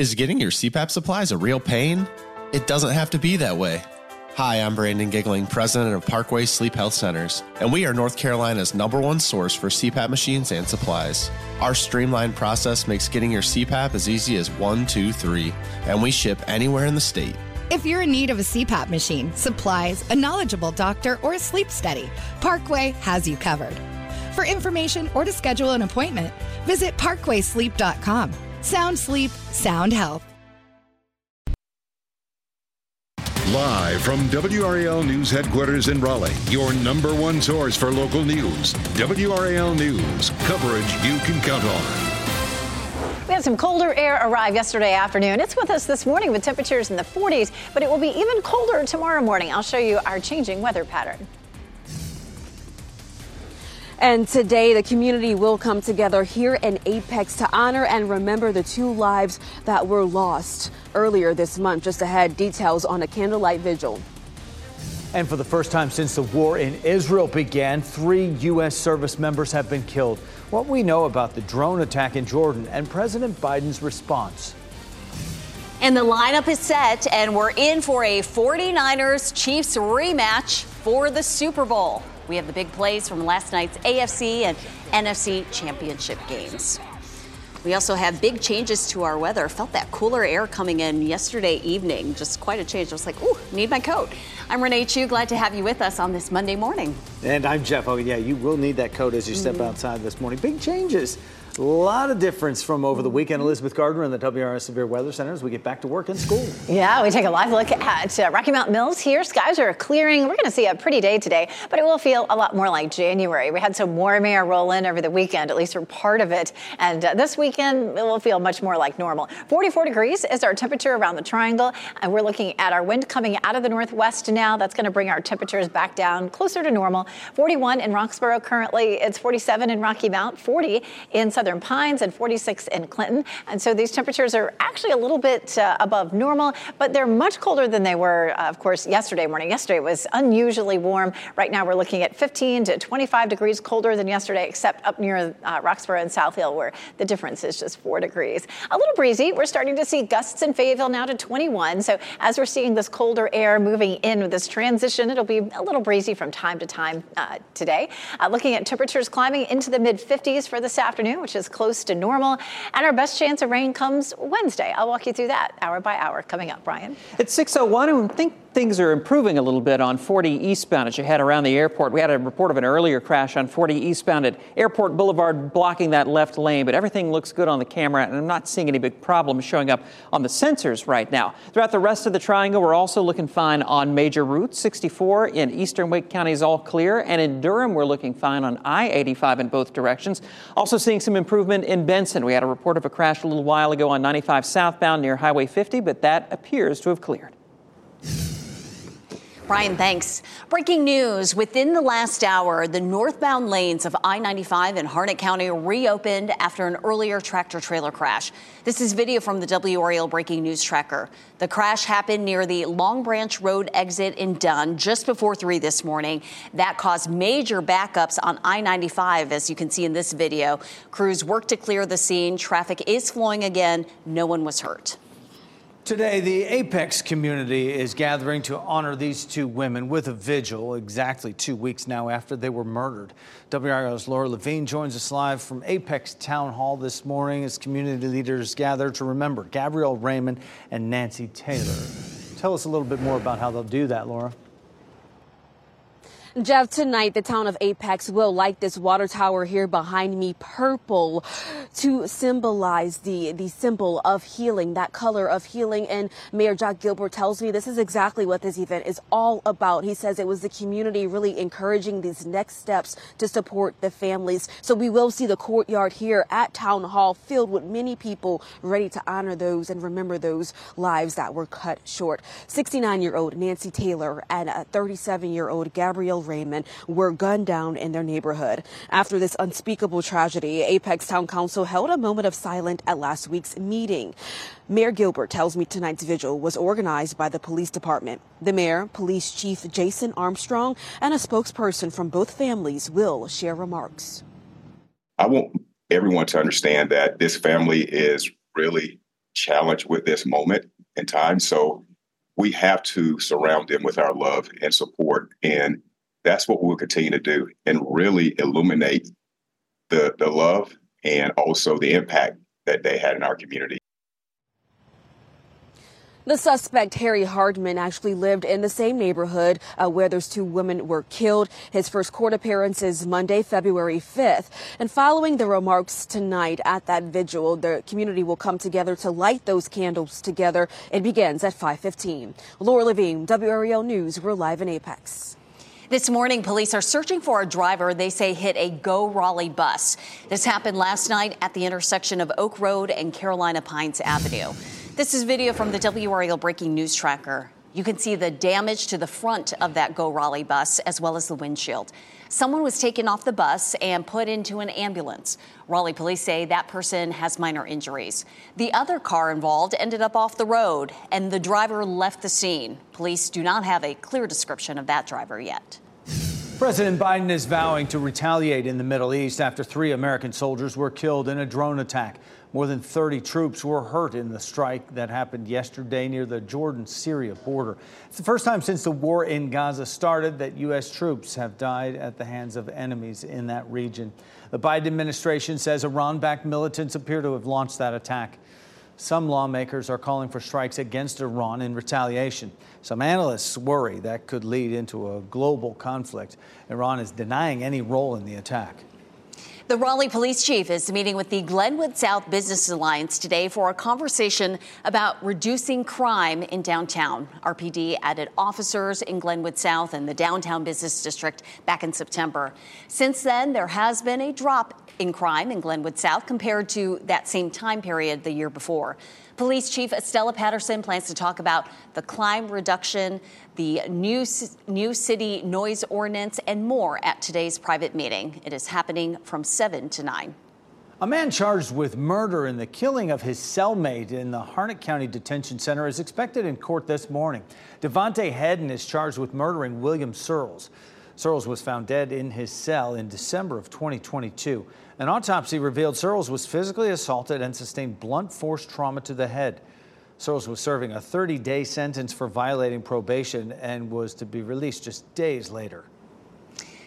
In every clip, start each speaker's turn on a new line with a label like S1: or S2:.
S1: Is getting your CPAP supplies a real pain? It doesn't have to be that way. Hi, I'm Brandon Giggling, president of Parkway Sleep Health Centers, and we are North Carolina's number one source for CPAP machines and supplies. Our streamlined process makes getting your CPAP as easy as one, two, three, and we ship anywhere in the state.
S2: If you're in need of a CPAP machine, supplies, a knowledgeable doctor, or a sleep study, Parkway has you covered. For information or to schedule an appointment, visit parkwaysleep.com. Sound sleep, sound health.
S3: Live from WRAL News headquarters in Raleigh, your number one source for local news. WRAL News, coverage you can count on.
S4: We had some colder air arrive yesterday afternoon. It's with us this morning with temperatures in the 40s, but it will be even colder tomorrow morning. I'll show you our changing weather pattern.
S5: And today, the community will come together here in Apex to honor and remember the two lives that were lost earlier this month. Just ahead, details on a candlelight vigil.
S6: And for the first time since the war in Israel began, three U.S. service members have been killed. What we know about the drone attack in Jordan and President Biden's response.
S7: And the lineup is set, and we're in for a 49ers Chiefs rematch for the Super Bowl. We have the big plays from last night's AFC and NFC championship games. We also have big changes to our weather. Felt that cooler air coming in yesterday evening. Just quite a change. I was like, ooh, need my coat. I'm Renee Chou. Glad to have you with us on this Monday morning.
S6: And I'm Jeff. Oh, yeah, you will need that coat as you step mm-hmm. outside this morning. Big changes. A lot of difference from over the weekend. Elizabeth Gardner in the WRS Severe Weather Center as we get back to work in school.
S4: Yeah, we take a live look at uh, Rocky Mount Mills here. Skies are clearing. We're going to see a pretty day today, but it will feel a lot more like January. We had some warm air roll in over the weekend, at least for part of it. And uh, this weekend, it will feel much more like normal. 44 degrees is our temperature around the triangle. And we're looking at our wind coming out of the northwest now. That's going to bring our temperatures back down closer to normal. 41 in Roxboro currently. It's 47 in Rocky Mount, 40 in Southern Pines, and 46 in Clinton. And so these temperatures are actually a little bit uh, above normal, but they're much colder than they were, uh, of course, yesterday morning. Yesterday was unusually warm. Right now we're looking at 15 to 25 degrees colder than yesterday, except up near uh, Roxboro and South Hill, where the difference is just four degrees. A little breezy. We're starting to see gusts in Fayetteville now to 21. So as we're seeing this colder air moving in with this transition, it'll be a little breezy from time to time uh, today. Uh, looking at temperatures climbing into the mid 50s for this afternoon, which is close to normal normal. And our best chance of rain comes Wednesday. I'll walk you through that hour by hour coming up, Brian.
S8: It's 601 and think things are improving a little bit on 40 eastbound as you head around the airport. We had a report of an earlier crash on 40 eastbound at Airport Boulevard blocking that left lane, but everything looks good on the camera and I'm not seeing any big problems showing up on the sensors right now. Throughout the rest of the triangle, we're also looking fine on major routes. 64 in eastern Wake County is all clear, and in Durham, we're looking fine on I 85 in both directions. Also seeing some improvement in Benson. We had a report of a crash a little while ago on 95 southbound near Highway 50, but that appears to have cleared.
S7: Brian, thanks. Breaking news within the last hour, the northbound lanes of I 95 in Harnett County reopened after an earlier tractor trailer crash. This is video from the WRAL Breaking News Tracker. The crash happened near the Long Branch Road exit in Dunn just before 3 this morning. That caused major backups on I 95, as you can see in this video. Crews worked to clear the scene. Traffic is flowing again. No one was hurt.
S6: Today, the Apex community is gathering to honor these two women with a vigil exactly two weeks now after they were murdered. WRAL's Lora Lavigne joins us live from Apex Town Hall this morning as community leaders gather to remember Gabrielle Raymond and Nancy Taylor. Tell us a little bit more about how they'll do that, Lora.
S5: Jeff, tonight the town of Apex will light this water tower here behind me purple to symbolize the, the symbol of healing, that color of healing. And Mayor Jacques Gilbert tells me this is exactly what this event is all about. He says it was the community really encouraging these next steps to support the families. So we will see the courtyard here at Town Hall filled with many people ready to honor those and remember those lives that were cut short. 69 year old Nancy Taylor and 37 year old Gabrielle Raymond were gunned down in their neighborhood. After this unspeakable tragedy, Apex Town Council held a moment of silence at last week's meeting. Mayor Gilbert tells me tonight's vigil was organized by the police department. The mayor, police chief Jason Armstrong, and a spokesperson from both families will share remarks.
S9: I want everyone to understand that this family is really challenged with this moment in time. So we have to surround them with our love and support. And that's what we'll continue to do and really illuminate the, the love and also the impact that they had in our community.
S5: The suspect, Harry Hardman, actually lived in the same neighborhood uh, where those two women were killed. His first court appearance is Monday, February 5th. And following the remarks tonight at that vigil, the community will come together to light those candles together. It begins at 515. Lora Lavigne, WRAL News. We're live in Apex.
S7: This morning, police are searching for a driver they say hit a Go Raleigh bus. This happened last night at the intersection of Oak Road and Carolina Pines Avenue. This is video from the WRAL Breaking News Tracker. You can see the damage to the front of that Go Raleigh bus as well as the windshield. Someone was taken off the bus and put into an ambulance. Raleigh police say that person has minor injuries. The other car involved ended up off the road and the driver left the scene. Police do not have a clear description of that driver yet.
S6: President Biden is vowing to retaliate in the Middle East after three American soldiers were killed in a drone attack. More than 30 troops were hurt in the strike that happened yesterday near the Jordan Syria border. It's the first time since the war in Gaza started that U.S. troops have died at the hands of enemies in that region. The Biden administration says Iran backed militants appear to have launched that attack. Some lawmakers are calling for strikes against Iran in retaliation. Some analysts worry that could lead into a global conflict. Iran is denying any role in the attack.
S7: The Raleigh police chief is meeting with the Glenwood South Business Alliance today for a conversation about reducing crime in downtown. RPD added officers in Glenwood South and the downtown business district back in September. Since then, there has been a drop in crime in Glenwood South compared to that same time period the year before. Police Chief Estella Patterson plans to talk about the crime reduction, the new, new city noise ordinance, and more at today's private meeting. It is happening from 7 to 9.
S6: A man charged with murder in the killing of his cellmate in the Harnett County Detention Center is expected in court this morning. Devontae Hedden is charged with murdering William Searles. Searles was found dead in his cell in December of 2022. An autopsy revealed Searles was physically assaulted and sustained blunt force trauma to the head. Searles was serving a 30 day sentence for violating probation and was to be released just days later.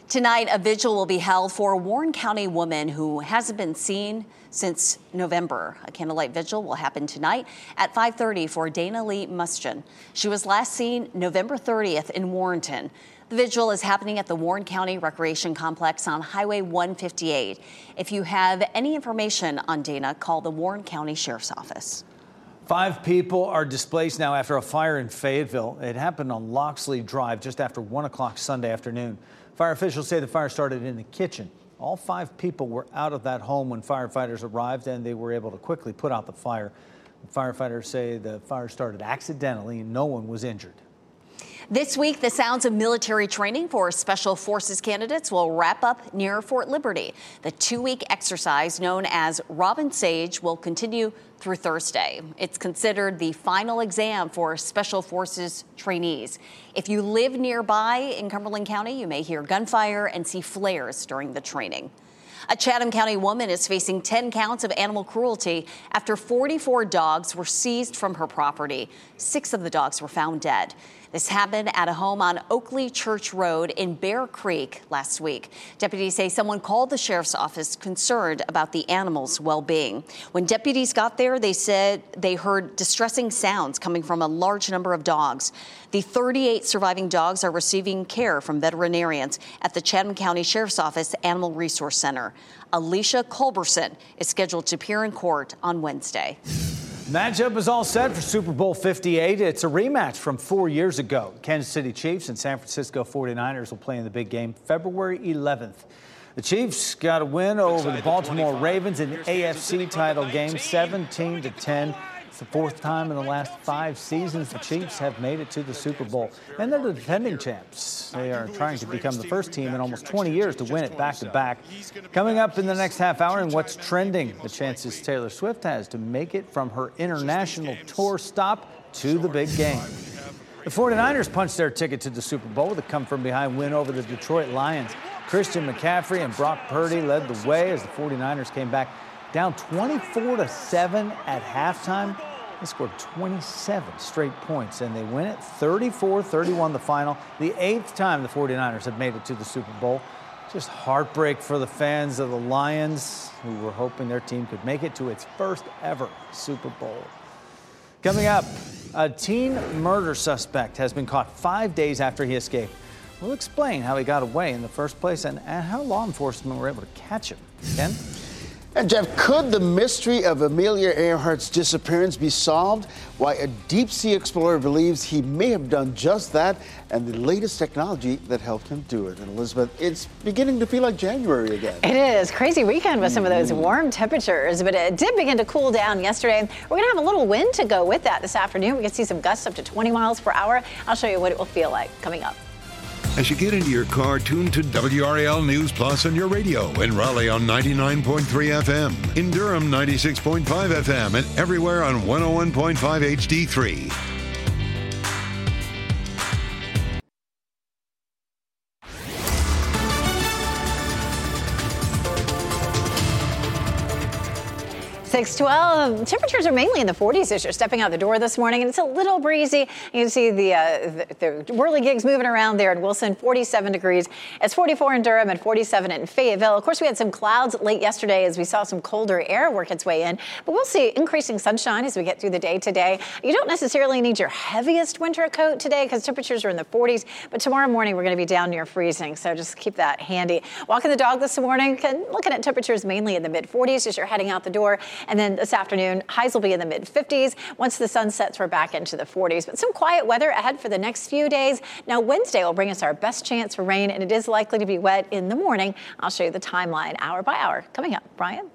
S7: Tonight, a vigil will be held for a Warren County woman who hasn't been seen since November. A candlelight vigil will happen tonight at 5:30 for Dana Lee Mustin. She was last seen November 30th in Warrenton. The vigil is happening at the Warren County Recreation Complex on Highway 158. If you have any information on Dana, call the Warren County Sheriff's Office.
S6: Five people are displaced now after a fire in Fayetteville. It happened on Loxley Drive just after 1 o'clock Sunday afternoon. Fire officials say the fire started in the kitchen. All five people were out of that home when firefighters arrived and they were able to quickly put out the fire. Firefighters say the fire started accidentally and no one was injured.
S7: This week, the sounds of military training for Special Forces candidates will wrap up near Fort Liberty. The two week exercise, known as Robin Sage, will continue through Thursday. It's considered the final exam for Special Forces trainees. If you live nearby in Cumberland County, you may hear gunfire and see flares during the training. A Chatham County woman is facing 10 counts of animal cruelty after 44 dogs were seized from her property. Six of the dogs were found dead. This happened at a home on Oakley Church Road in Bear Creek last week. Deputies say someone called the sheriff's office concerned about the animals' well being. When deputies got there, they said they heard distressing sounds coming from a large number of dogs. The 38 surviving dogs are receiving care from veterinarians at the Chatham County Sheriff's Office Animal Resource Center. Alicia Culberson is scheduled to appear in court on Wednesday.
S6: Matchup is all set for Super Bowl 58. It's a rematch from four years ago. Kansas City Chiefs and San Francisco 49ers will play in the big game February 11th. The Chiefs got a win over the Baltimore Ravens in the AFC title game 17 to 10. It's the fourth time in the last five seasons the Chiefs have made it to the Super Bowl. And they're the defending champs. They are trying to become the first team in almost 20 years to win it back to back. Coming up in the next half hour, and what's trending, the chances Taylor Swift has to make it from her international tour stop to the big game. The 49ers punched their ticket to the Super Bowl with a come from behind win over the Detroit Lions. Christian McCaffrey and Brock Purdy led the way as the 49ers came back down 24 to 7 at halftime. They scored 27 straight points and they win it 34 31 the final. The eighth time the 49ers have made it to the Super Bowl. Just heartbreak for the fans of the Lions who were hoping their team could make it to its first ever Super Bowl. Coming up, a teen murder suspect has been caught five days after he escaped. We'll explain how he got away in the first place and, and how law enforcement were able to catch him. Ken?
S10: And Jeff, could the mystery of Amelia Earhart's disappearance be solved? Why a deep sea explorer believes he may have done just that, and the latest technology that helped him do it. And Elizabeth, it's beginning to feel like January again.
S4: It is crazy weekend with some of those mm-hmm. warm temperatures, but it did begin to cool down yesterday. We're going to have a little wind to go with that this afternoon. We can see some gusts up to 20 miles per hour. I'll show you what it will feel like coming up.
S3: As you get into your car, tune to WRAL News Plus on your radio in Raleigh on 99.3 FM, in Durham 96.5 FM, and everywhere on 101.5 HD3.
S4: 612. Temperatures are mainly in the 40s as you're stepping out the door this morning, and it's a little breezy. You can see the, uh, the, the whirligigs moving around there in Wilson, 47 degrees. It's 44 in Durham and 47 in Fayetteville. Of course, we had some clouds late yesterday as we saw some colder air work its way in, but we'll see increasing sunshine as we get through the day today. You don't necessarily need your heaviest winter coat today because temperatures are in the 40s, but tomorrow morning we're going to be down near freezing, so just keep that handy. Walking the dog this morning, looking at temperatures mainly in the mid 40s as you're heading out the door. And then this afternoon, highs will be in the mid 50s. Once the sun sets, we're back into the 40s. But some quiet weather ahead for the next few days. Now, Wednesday will bring us our best chance for rain, and it is likely to be wet in the morning. I'll show you the timeline hour by hour coming up. Brian?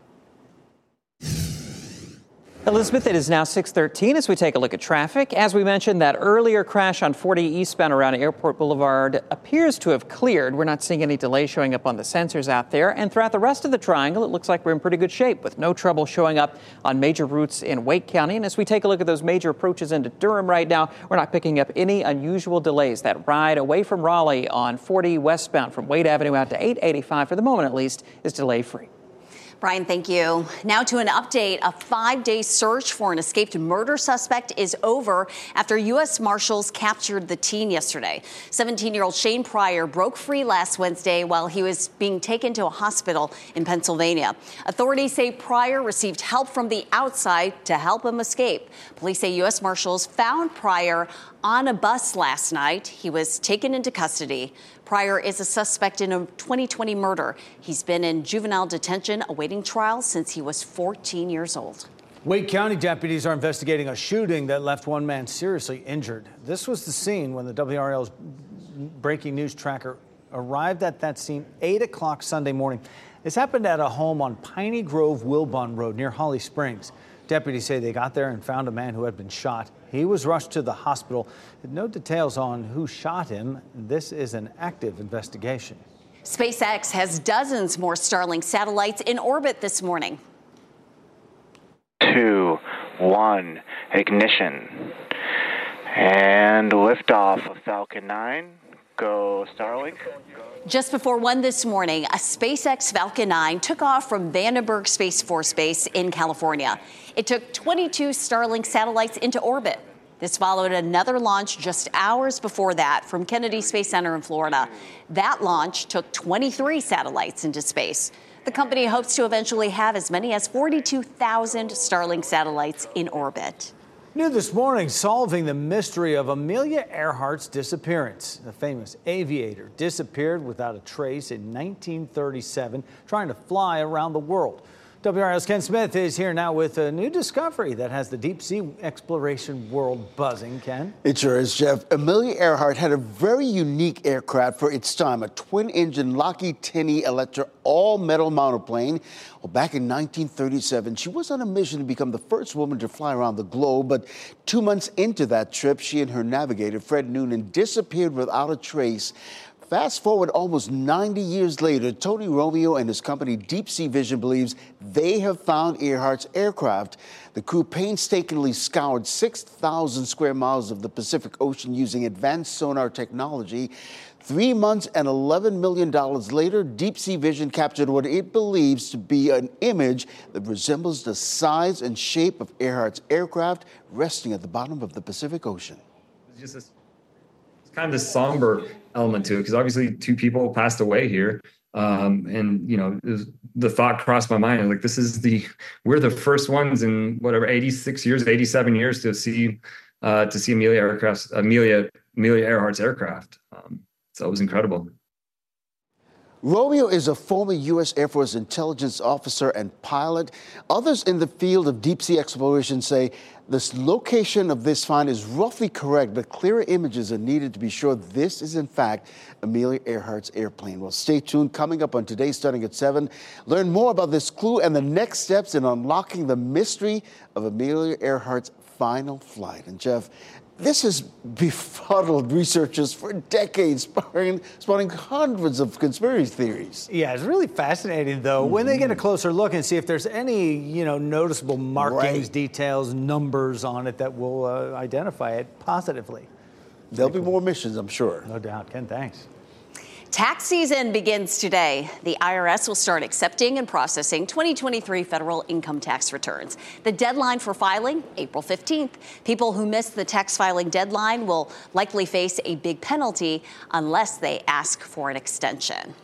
S8: Elizabeth, it is now 613 as we take a look at traffic. As we mentioned, that earlier crash on 40 eastbound around Airport Boulevard appears to have cleared. We're not seeing any delay showing up on the sensors out there. And throughout the rest of the triangle, it looks like we're in pretty good shape with no trouble showing up on major routes in Wake County. And as we take a look at those major approaches into Durham right now, we're not picking up any unusual delays. That ride away from Raleigh on 40 westbound from Wade Avenue out to 885, for the moment at least, is delay free.
S7: Brian, thank you. Now to an update. A five day search for an escaped murder suspect is over after U.S. Marshals captured the teen yesterday. 17 year old Shane Pryor broke free last Wednesday while he was being taken to a hospital in Pennsylvania. Authorities say Pryor received help from the outside to help him escape. Police say U.S. Marshals found Pryor on a bus last night. He was taken into custody. Pryor is a suspect in a 2020 murder. He's been in juvenile detention awaiting trial since he was 14 years old.
S6: Wake County deputies are investigating a shooting that left one man seriously injured. This was the scene when the WRAL's breaking news tracker arrived at that scene 8 o'clock Sunday morning. This happened at a home on Piney Grove Wilbon Road near Holly Springs. Deputies say they got there and found a man who had been shot. He was rushed to the hospital. No details on who shot him. This is an active investigation.
S7: SpaceX has dozens more Starlink satellites in orbit this morning.
S11: Two, one, ignition. And liftoff of Falcon 9. Go Starlink.
S7: Just before one this morning, a SpaceX Falcon 9 took off from Vandenberg Space Force Base in California. It took 22 Starlink satellites into orbit. This followed another launch just hours before that from Kennedy Space Center in Florida. That launch took 23 satellites into space. The company hopes to eventually have as many as 42,000 Starlink satellites in orbit.
S6: New this morning, solving the mystery of Amelia Earhart's disappearance. The famous aviator disappeared without a trace in 1937, trying to fly around the world. WRAL's Ken Smith is here now with a new discovery that has the deep sea exploration world buzzing. Ken?
S10: It sure is, Jeff. Amelia Earhart had a very unique aircraft for its time, a twin engine Lockheed 10-E Electra all metal monoplane. Well, back in 1937, she was on a mission to become the first woman to fly around the globe. But two months into that trip, she and her navigator, Fred Noonan, disappeared without a trace. Fast forward almost 90 years later, Tony Romeo and his company Deep Sea Vision believes they have found Earhart's aircraft. The crew painstakingly scoured 6,000 square miles of the Pacific Ocean using advanced sonar technology. Three months and $11 million later, Deep Sea Vision captured what it believes to be an image that resembles the size and shape of Earhart's aircraft resting at the bottom of the Pacific Ocean.
S12: It's just this, it's kind of this somber element to it because obviously two people passed away here. Um, and you know, was, the thought crossed my mind like, this is the we're the first ones in whatever 86 years, 87 years to see uh, to see Amelia aircraft, Amelia Amelia Earhart's aircraft. Um, so it was incredible.
S10: Romeo is a former U.S. Air Force intelligence officer and pilot. Others in the field of deep sea exploration say the location of this find is roughly correct, but clearer images are needed to be sure this is, in fact, Amelia Earhart's airplane. Well, stay tuned. Coming up on today, starting at 7, learn more about this clue and the next steps in unlocking the mystery of Amelia Earhart's final flight. And, Jeff, this has befuddled researchers for decades, spawning, spawning hundreds of conspiracy theories.
S6: Yeah, it's really fascinating, though, mm-hmm. when they get a closer look and see if there's any, you know, noticeable markings, right. details, numbers on it that will uh, identify it positively.
S10: There'll be more missions, I'm sure.
S6: No doubt. Ken, thanks.
S7: Tax season begins today. The IRS will start accepting and processing 2023 federal income tax returns. The deadline for filing, April 15th. People who miss the tax filing deadline will likely face a big penalty unless they ask for an extension.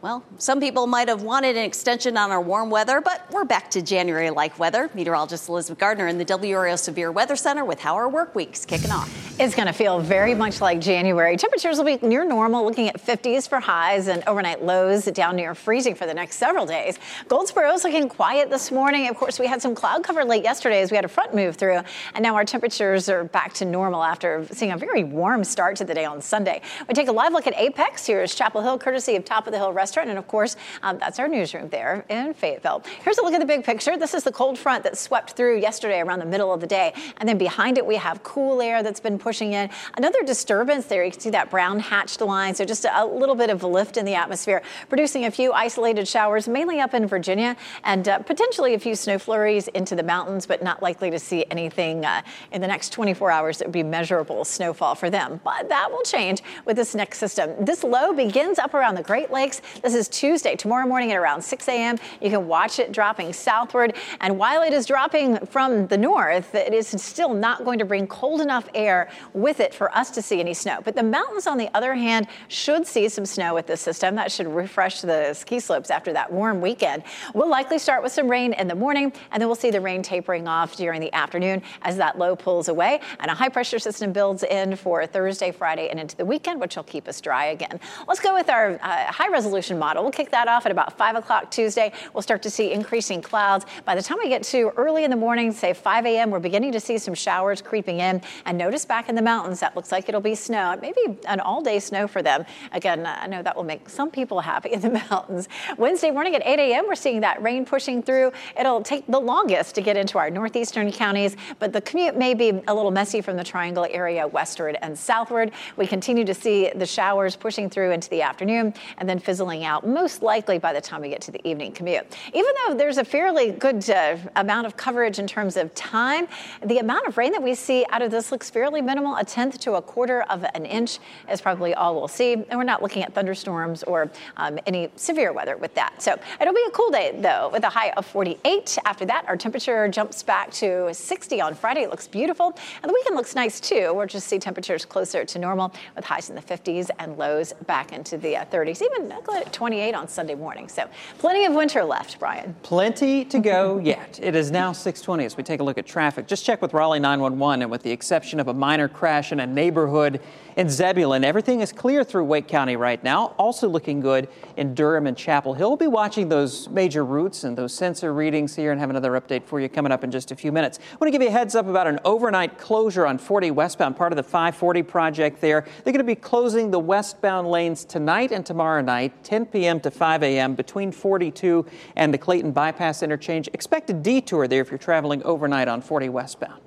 S7: Well, some people might have wanted an extension on our warm weather, but we're back to January like weather. Meteorologist Elizabeth Gardner in the WRAL Severe Weather Center with how our work week's kicking off.
S4: It's going to feel very much like January. Temperatures will be near normal, looking at 50s for highs and overnight lows down near freezing for the next several days. Goldsboro is looking quiet this morning. Of course, we had some cloud cover late yesterday as we had a front move through, and now our temperatures are back to normal after seeing a very warm start to the day on Sunday. We take a live look at Apex. Here's Chapel Hill, courtesy of Top of the Hill Restaurant. And of course, um, that's our newsroom there in Fayetteville. Here's a look at the big picture. This is the cold front that swept through yesterday around the middle of the day. And then behind it, we have cool air that's been pushing in. Another disturbance there. You can see that brown hatched line. So just a, little bit of lift in the atmosphere, producing a few isolated showers, mainly up in Virginia, and uh, potentially a few snow flurries into the mountains, but not likely to see anything uh, in the next 24 hours that would be measurable snowfall for them. But that will change with this next system. This low begins up around the Great Lakes. This is Tuesday, tomorrow morning at around 6 a.m. You can watch it dropping southward. And while it is dropping from the north, it is still not going to bring cold enough air with it for us to see any snow. But the mountains, on the other hand, should see some snow with this system. That should refresh the ski slopes after that warm weekend. We'll likely start with some rain in the morning, and then we'll see the rain tapering off during the afternoon as that low pulls away and a high pressure system builds in for Thursday, Friday, and into the weekend, which will keep us dry again. Let's go with our uh, high resolution model. We'll kick that off at about 5 o'clock Tuesday. We'll start to see increasing clouds. By the time we get to early in the morning, say 5 a.m., we're beginning to see some showers creeping in. And notice back in the mountains, that looks like it'll be snow. Maybe an all day snow for them. Again, I know that will make some people happy in the mountains. Wednesday morning at 8 a.m., we're seeing that rain pushing through. It'll take the longest to get into our northeastern counties, but the commute may be a little messy from the triangle area westward and southward. We continue to see the showers pushing through into the afternoon and then fizzling out most most likely by the time we get to the evening commute. Even though there's a fairly good uh, amount of coverage in terms of time, the amount of rain that we see out of this looks fairly minimal. A tenth to a quarter of an inch is probably all we'll see. And we're not looking at thunderstorms or um, any severe weather with that. So it'll be a cool day, though, with a high of 48. After that, our temperature jumps back to 60 on Friday. It looks beautiful. And the weekend looks nice, too. We'll just see temperatures closer to normal with highs in the 50s and lows back into the uh, 30s, even 28 on Sunday morning. So plenty of winter left, Brian.
S8: Plenty to go yet. It is now 620 as we take a look at traffic. Just check with Raleigh 911 and with the exception of a minor crash in a neighborhood in Zebulon, everything is clear through Wake County right now. Also looking good in Durham and Chapel Hill. We'll be watching those major routes and those sensor readings here and have another update for you coming up in just a few minutes. I want to give you a heads up about an overnight closure on 40 westbound, part of the 540 project there. They're going to be closing the westbound lanes tonight and tomorrow night, 10 p.m. to 5 a.m. between 42 and the Clayton Bypass interchange. Expect a detour there if you're traveling overnight on 40 westbound.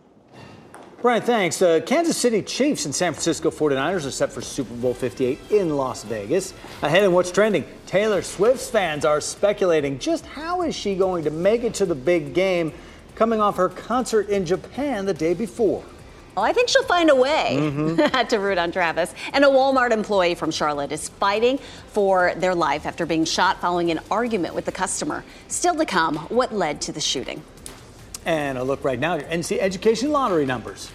S6: Brian, thanks. The Kansas City Chiefs and San Francisco 49ers are set for Super Bowl 58 in Las Vegas. Ahead in what's trending, Taylor Swift's fans are speculating just how is she going to make it to the big game coming off her concert in Japan the day before.
S7: Well, I think she'll find a way mm-hmm. to root on Travis. And a Walmart employee from Charlotte is fighting for their life after being shot following an argument with the customer. Still to come, what led to the shooting.
S6: And a look right now at your NC Education lottery numbers.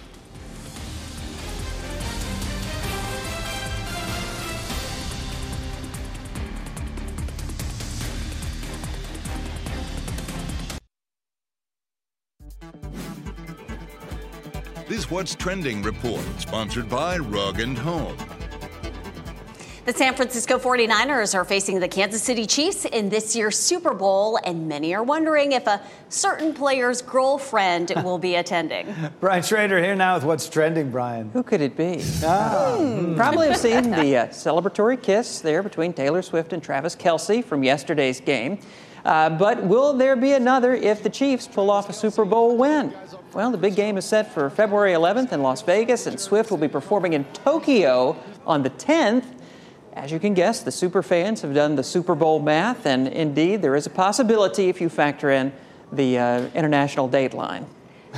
S3: This What's Trending report, sponsored by Rug and Home.
S7: The San Francisco 49ers are facing the Kansas City Chiefs in this year's Super Bowl, and many are wondering if a certain player's girlfriend will be attending.
S6: Brian Shrader here now with What's Trending, Brian.
S8: Who could it be? Ah. Hmm. Probably have seen the uh, celebratory kiss there between Taylor Swift and Travis Kelce from yesterday's game. Uh, but will there be another if the Chiefs pull off a Super Bowl win? Well, the big game is set for February 11th in Las Vegas, and Swift will be performing in Tokyo on the 10th. As you can guess, the super fans have done the Super Bowl math, and indeed, there is a possibility if you factor in the uh, international date line.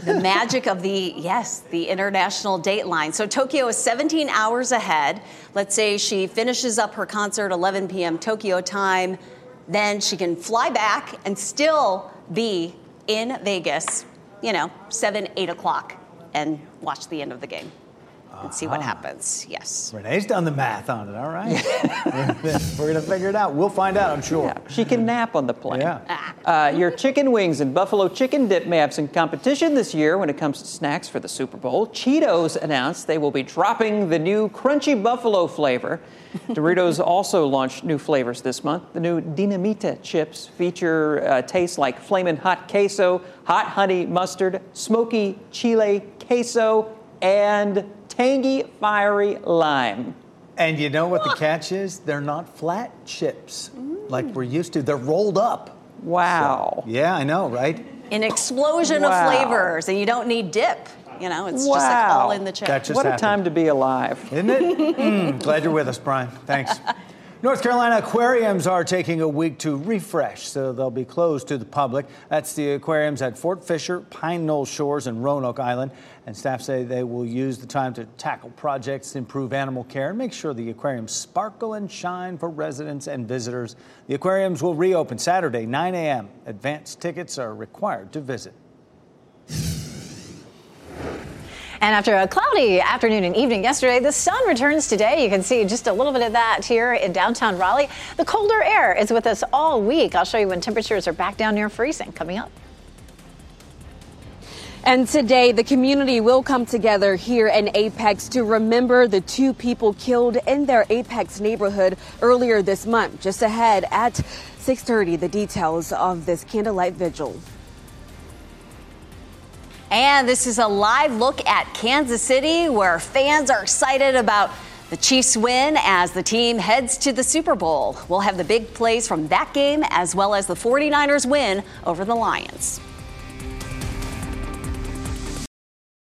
S7: The magic of the, yes, the international date line. So Tokyo is 17 hours ahead. Let's say she finishes up her concert 11 p.m. Tokyo time. Then she can fly back and still be in Vegas you know, seven, eight o'clock and watch the end of the game and see what happens. Yes.
S6: Renee's done the math on it. All right. We're going to figure it out. We'll find out, I'm sure.
S8: Yeah, she can nap on the plane.
S6: Yeah.
S8: Uh, your chicken wings and buffalo chicken dip may have some competition this year when it comes to snacks for the Super Bowl. Cheetos announced they will be dropping the new crunchy buffalo flavor. Doritos also launched new flavors this month. The new Dinamita chips feature uh, tastes like flamin' hot queso, hot honey mustard, smoky chile queso, and tangy, fiery lime.
S6: And you know what the catch is? They're not flat chips mm. like we're used to. They're rolled up.
S8: Wow.
S6: So, yeah, I know, right?
S7: An explosion wow. of flavors, and you don't need dip. You know, it's wow. just like all in the chip.
S8: what happened. a time to be alive.
S6: Isn't it? mm, glad you're with us, Brian. Thanks. North Carolina aquariums are taking a week to refresh, so they'll be closed to the public. That's the aquariums at Fort Fisher, Pine Knoll Shores, and Roanoke Island. And staff say they will use the time to tackle projects, improve animal care, and make sure the aquariums sparkle and shine for residents and visitors. The aquariums will reopen Saturday, 9 a.m. Advance tickets are required to visit.
S4: And after a afternoon and evening yesterday, the sun returns today. You can see just a little bit of that here in downtown Raleigh. The colder air is with us all week. I'll show you when temperatures are back down near freezing coming up.
S5: And today, the community will come together here in Apex to remember the two people killed in their Apex neighborhood earlier this month. Just ahead at 6:30, the details of this candlelight vigil.
S7: And this is a live look at Kansas City where fans are excited about the Chiefs win as the team heads to the Super Bowl. We'll have the big plays from that game as well as the 49ers win over the Lions.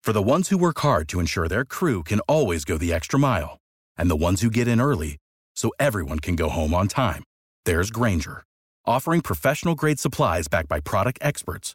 S13: For the ones who work hard to ensure their crew can always go the extra mile, and the ones who get in early so everyone can go home on time, there's Grainger, offering professional grade supplies backed by product experts